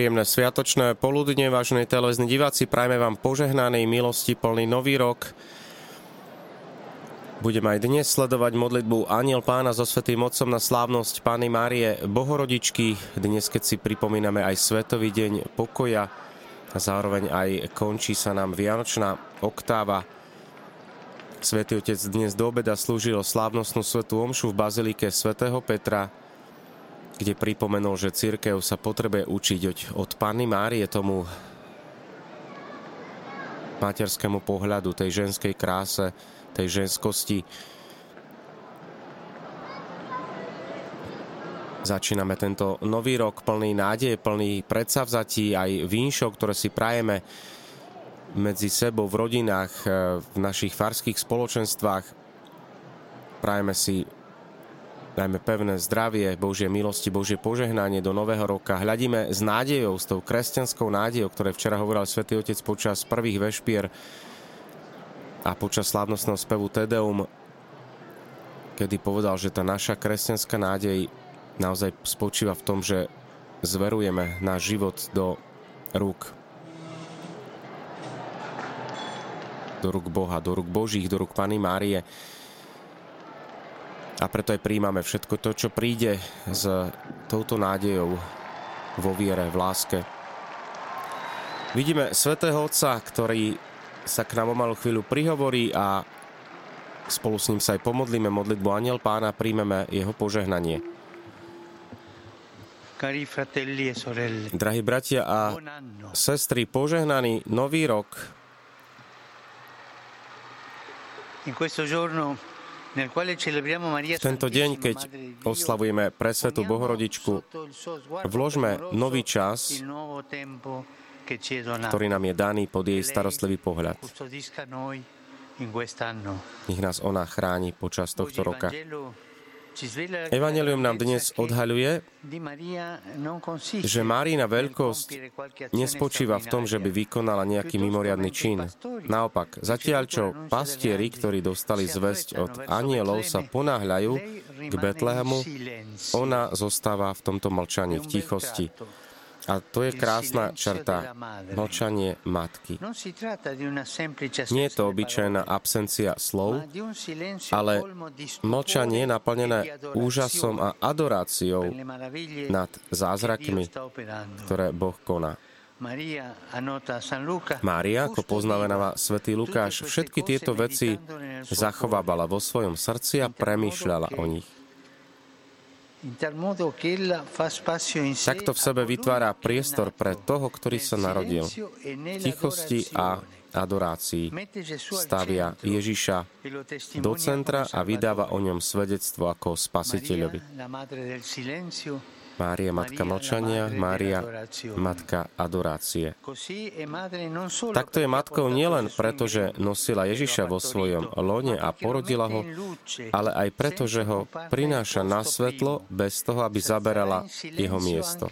Príjemné sviatočné poludne, vážení televízni diváci, prajme vám požehnanej milosti plný nový rok. Budeme aj dnes sledovať modlitbu Aniel Pána so Svetým Otcom na slávnosť Pány Márie Bohorodičky. Dnes, keď si pripomíname aj Svetový deň pokoja a zároveň aj končí sa nám Vianočná oktáva. Svetý Otec dnes do obeda slúžil slávnostnú svetú omšu v Bazilike svätého Petra kde pripomenul, že církev sa potrebuje učiť od, Panny Márie tomu materskému pohľadu, tej ženskej kráse, tej ženskosti. Začíname tento nový rok plný nádeje, plný predsavzatí, aj vínšov, ktoré si prajeme medzi sebou v rodinách, v našich farských spoločenstvách. Prajeme si najmä pevné zdravie, Božie milosti, Božie požehnanie do nového roka. Hľadíme s nádejou, s tou kresťanskou nádejou, ktoré včera hovoril Svetý Otec počas prvých vešpier a počas slávnostného spevu Tedeum, kedy povedal, že tá naša kresťanská nádej naozaj spočíva v tom, že zverujeme náš život do rúk do rúk Boha, do rúk Božích, do rúk Pany Márie a preto aj príjmame všetko to, čo príde s touto nádejou vo viere, v láske. Vidíme svätého Otca, ktorý sa k nám o malú chvíľu prihovorí a spolu s ním sa aj pomodlíme modlitbu Aniel Pána, príjmeme jeho požehnanie. E Drahí bratia a sestry, požehnaný nový rok. In questo giorno tento deň, keď oslavujeme presvetú Bohorodičku, vložme nový čas, ktorý nám je daný pod jej starostlivý pohľad. Nech nás ona chráni počas tohto roka. Evangelium nám dnes odhaľuje, že Márína veľkosť nespočíva v tom, že by vykonala nejaký mimoriadný čin. Naopak, zatiaľ čo pastieri, ktorí dostali zväzť od anielov, sa ponáhľajú k Betlehemu, ona zostáva v tomto mlčaní, v tichosti. A to je krásna črta, mlčanie matky. Nie je to obyčajná absencia slov, ale mlčanie naplnené úžasom a adoráciou nad zázrakmi, ktoré Boh koná. Mária, ako poznamenáva svätý Lukáš, všetky tieto veci zachovávala vo svojom srdci a premýšľala o nich. Takto v sebe vytvára priestor pre toho, ktorý sa narodil. V tichosti a adorácii stavia Ježiša do centra a vydáva o ňom svedectvo ako spasiteľovi. Mária, Matka mlčania, Mária, Matka adorácie. Takto je matkou nielen preto, že nosila Ježiša vo svojom lone a porodila ho, ale aj preto, že ho prináša na svetlo bez toho, aby zaberala jeho miesto.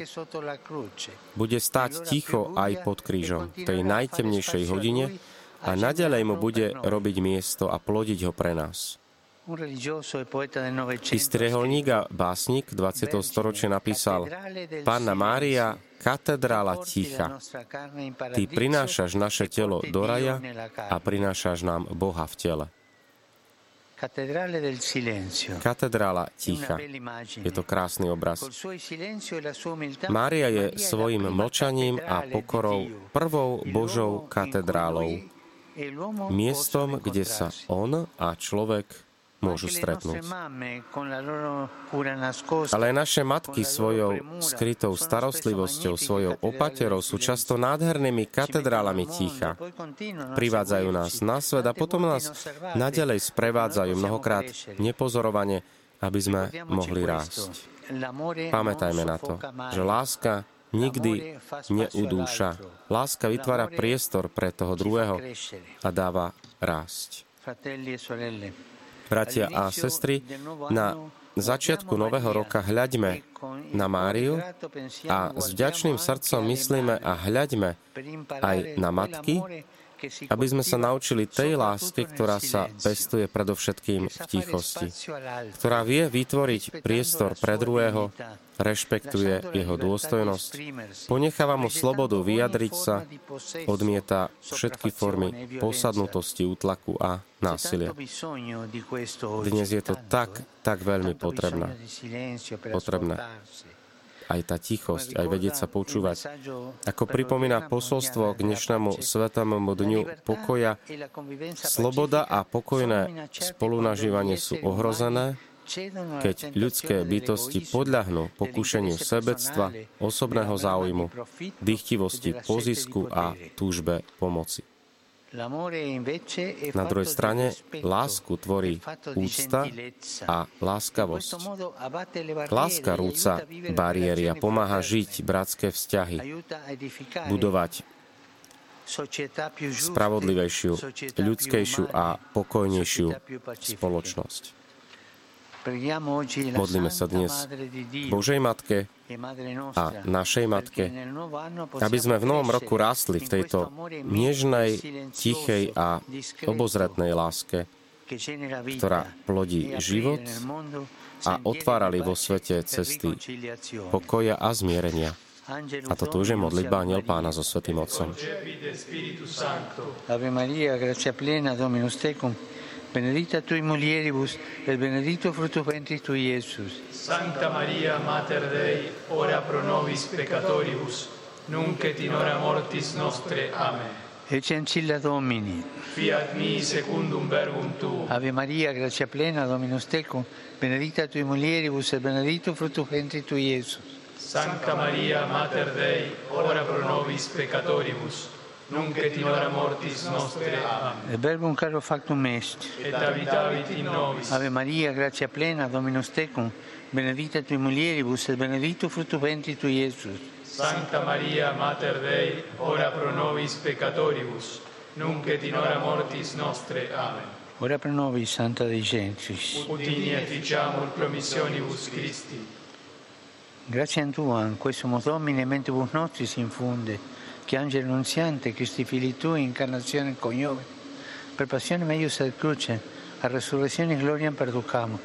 Bude stáť ticho aj pod krížom v tej najtemnejšej hodine a naďalej mu bude robiť miesto a plodiť ho pre nás. Istý reholník a básnik 20. storočia napísal Pána Mária, katedrála ticha. Ty prinášaš naše telo do raja a prinášaš nám Boha v tele. Katedrála ticha. Je to krásny obraz. E Mária je svojim mlčaním a pokorou prvou Božou katedrálou. E Miestom, kde sa on a človek môžu stretnúť. Ale aj naše matky svojou skrytou starostlivosťou, svojou opaterou sú často nádhernými katedrálami ticha. Privádzajú nás na svet a potom nás nadalej sprevádzajú mnohokrát nepozorovane, aby sme mohli rásť. Pamätajme na to, že láska nikdy neudúša. Láska vytvára priestor pre toho druhého a dáva rásť. Bratia a sestry, na začiatku nového roka hľaďme na Máriu a s vďačným srdcom myslíme a hľaďme aj na matky, aby sme sa naučili tej láske, ktorá sa pestuje predovšetkým v tichosti, ktorá vie vytvoriť priestor pre druhého, rešpektuje jeho dôstojnosť, ponecháva mu slobodu vyjadriť sa, odmieta všetky formy posadnutosti, útlaku a násilia. Dnes je to tak, tak veľmi potrebné. potrebné aj tá tichosť, aj vedieť sa počúvať. Ako pripomína posolstvo k dnešnému svetovému dňu pokoja, sloboda a pokojné spolunažívanie sú ohrozené, keď ľudské bytosti podľahnú pokušeniu sebectva, osobného záujmu, dychtivosti, pozisku a túžbe pomoci. Na druhej strane lásku tvorí úcta a láskavosť. Láska rúca bariéry a pomáha žiť bratské vzťahy, budovať spravodlivejšiu, ľudskejšiu a pokojnejšiu spoločnosť. Modlíme sa dnes Božej Matke a našej Matke, aby sme v novom roku rástli v tejto nežnej, tichej a obozretnej láske, ktorá plodí život a otvárali vo svete cesty pokoja a zmierenia. A toto už je modlitba Aniel Pána so Svetým Otcom. Ave Maria, gracia plena, Dominus tecum, benedicta tui mulieribus, et benedictus fructus ventris tui, Iesus. Sancta Maria, Mater Dei, ora pro nobis peccatoribus, nunc et in hora mortis nostre. Amen. Ecce ancilla Domini. Fiat mi secundum verbum tu. Ave Maria, grazia plena, Dominus tecum, benedicta tui mulieribus et benedictus fructus ventris tui, Iesus. Sancta Maria, Mater Dei, ora pro nobis peccatoribus, nunc et in hora mortis nostre. Amen. Et verbum caro factum est. Et habitavit in nobis. Ave Maria, grazia plena, Dominus tecum, benedicta tui mulieribus, et benedictus fructus ventris tui, Iesus. Sancta Maria, Mater Dei, ora pro nobis peccatoribus, nunc et in hora mortis nostre. Amen. Ora pro nobis, Santa Dei Gentris. Udini et ficiamur promissionibus Christi. Grazie a Tua, in questo Domine, mentibus nostris infunde, che angelo annunziante, Cristi fili Tui, incarnazione coniove, per passione meius et cruce, a resurrezione e gloria perducamo,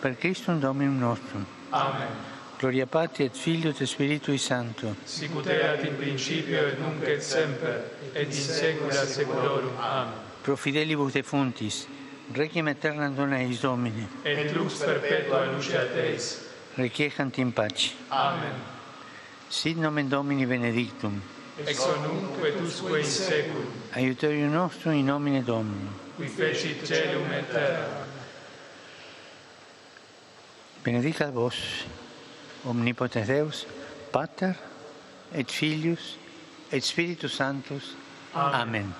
per Christum Dominum nostrum. Amen. Gloria Patri et Filio et Spiritui Sancto. Sicut erat in principio et nunc et semper, et in saecula saeculorum. Amen. Pro fidelibus defuntis, requiem aeternam dona eis Domine, Et lux perpetua luce Teis. requiescant in pace. Amen. Sit nomen Domini benedictum, Ex hoc nunc usque in seculum, aiuterium nostrum in nomine Domini. qui fecit celum et terra. Benedicat vos, omnipotens Deus, Pater, et Filius, et Spiritus Sanctus. Amen. Amen.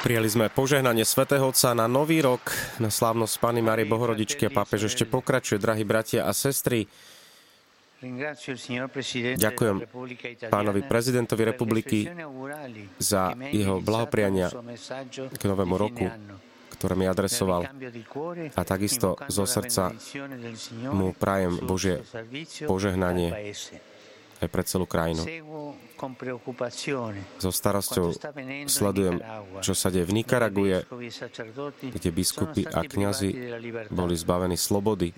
Prijali sme požehnanie svätého Otca na nový rok, na slávnosť Pany Márie Bohorodičky a pápež ešte pokračuje, drahí bratia a sestry. Ďakujem pánovi prezidentovi republiky za jeho blahopriania k novému roku, ktoré mi adresoval. A takisto zo srdca mu prajem Božie požehnanie aj pre celú krajinu. So starosťou sledujem, čo sa deje v Nikaraguje, kde biskupy a kňazi boli zbavení slobody.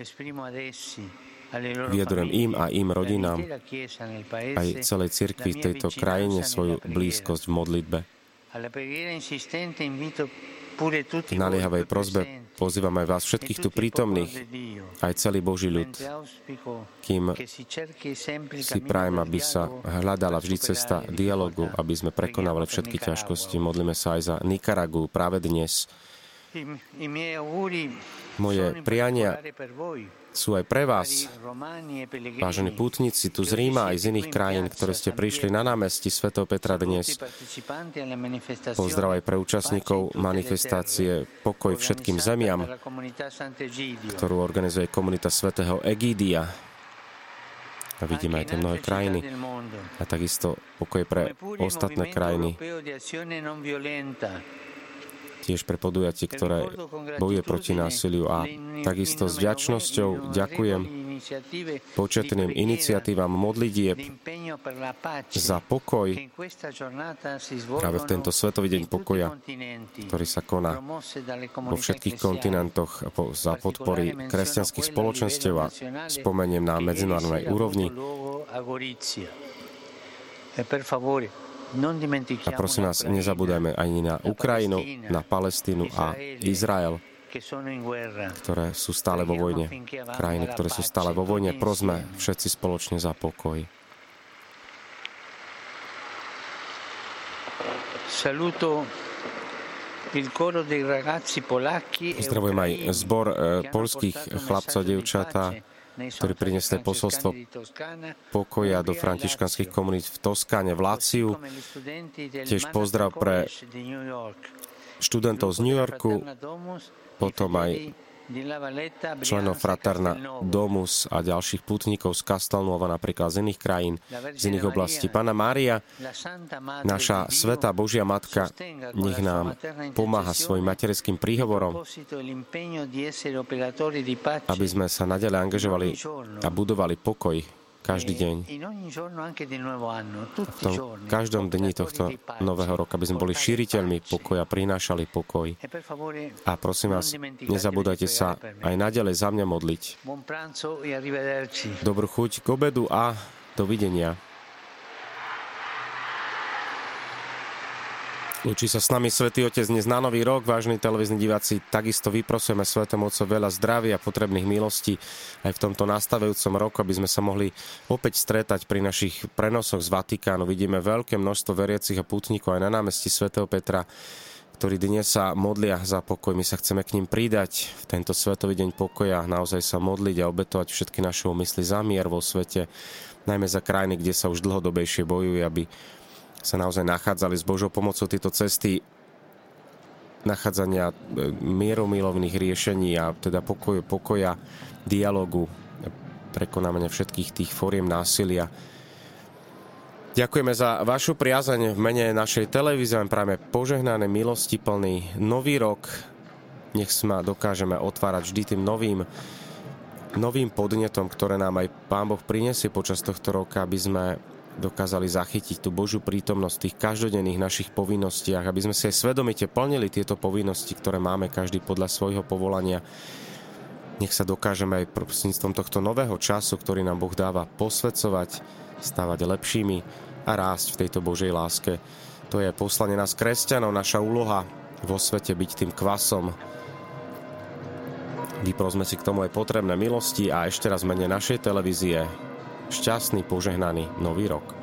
Vyjadrujem im a im rodinám, aj celej cirkvi v tejto krajine svoju blízkosť v modlitbe. Naliehavej prozbe pozývam aj vás všetkých tu prítomných, aj celý Boží ľud, kým si prajem, aby sa hľadala vždy cesta dialogu, aby sme prekonávali všetky ťažkosti. Modlíme sa aj za Nikaragu práve dnes. Moje priania sú aj pre vás, vážení pútnici tu z Ríma aj z iných krajín, ktoré ste prišli na námestí Sv. Petra dnes. Pozdrav aj pre účastníkov manifestácie Pokoj všetkým zemiam, ktorú organizuje komunita svätého Egídia. A vidíme aj tie mnohé krajiny. A takisto pokoj pre ostatné krajiny. Tiež pre podujatie, ktoré bojuje proti násiliu. A takisto s vďačnosťou ďakujem početným iniciatívam modlitieb za pokoj práve v tento Svetový deň pokoja, ktorý sa koná vo všetkých kontinentoch za podpory kresťanských spoločenstiev a spomeniem na medzinárodnej úrovni. A prosím vás, nezabúdajme ani na Ukrajinu, na Palestínu a Izrael, ktoré sú stále vo vojne. Krajiny, ktoré sú stále vo vojne. Prosme všetci spoločne za pokoj. Saluto Pozdravujem aj zbor eh, polských chlapcov a dievčatá, ktorí priniesli posolstvo pokoja do františkanských komunít v Toskáne, v Láciu. Tiež pozdrav pre študentov z New Yorku, potom aj členov Fraterna Domus a ďalších putníkov z Kastelnova, napríklad z iných krajín, z iných oblastí. Pána Mária, naša Sveta Božia Matka, nech nám pomáha svojim materským príhovorom, aby sme sa nadalej angažovali a budovali pokoj každý deň. V tom každom dni tohto nového roka by sme boli šíriteľmi pokoja, prinášali pokoj. A prosím vás, nezabúdajte sa aj naďalej za mňa modliť. Dobrú chuť k obedu a dovidenia. Učí sa s nami Svetý Otec dnes na Nový rok, vážni televízni diváci, takisto vyprosujeme Svetom Otco veľa zdravia, potrebných milostí aj v tomto nastavujúcom roku, aby sme sa mohli opäť stretať pri našich prenosoch z Vatikánu. Vidíme veľké množstvo veriacich a pútnikov aj na námestí svätého Petra, ktorí dnes sa modlia za pokoj. My sa chceme k ním pridať v tento Svetový deň pokoja, naozaj sa modliť a obetovať všetky naše mysli za mier vo svete, najmä za krajiny, kde sa už dlhodobejšie bojuje, aby sa naozaj nachádzali s Božou pomocou tieto cesty nachádzania e, mieromilovných riešení a teda pokoja, pokoja dialogu, prekonávania všetkých tých fóriem násilia. Ďakujeme za vašu priazeň v mene našej televízie. Práve požehnané milosti plný nový rok. Nech sa dokážeme otvárať vždy tým novým, novým podnetom, ktoré nám aj Pán Boh prinesie počas tohto roka, aby sme dokázali zachytiť tú Božiu prítomnosť v tých každodenných našich povinnostiach, aby sme si aj svedomite plnili tieto povinnosti, ktoré máme každý podľa svojho povolania. Nech sa dokážeme aj prostredníctvom tohto nového času, ktorý nám Boh dáva, posvedcovať, stávať lepšími a rásť v tejto Božej láske. To je poslanie nás kresťanov, naša úloha vo svete byť tým kvasom. Vyprosme si k tomu aj potrebné milosti a ešte raz mene našej televízie šťastný, požehnaný nový rok.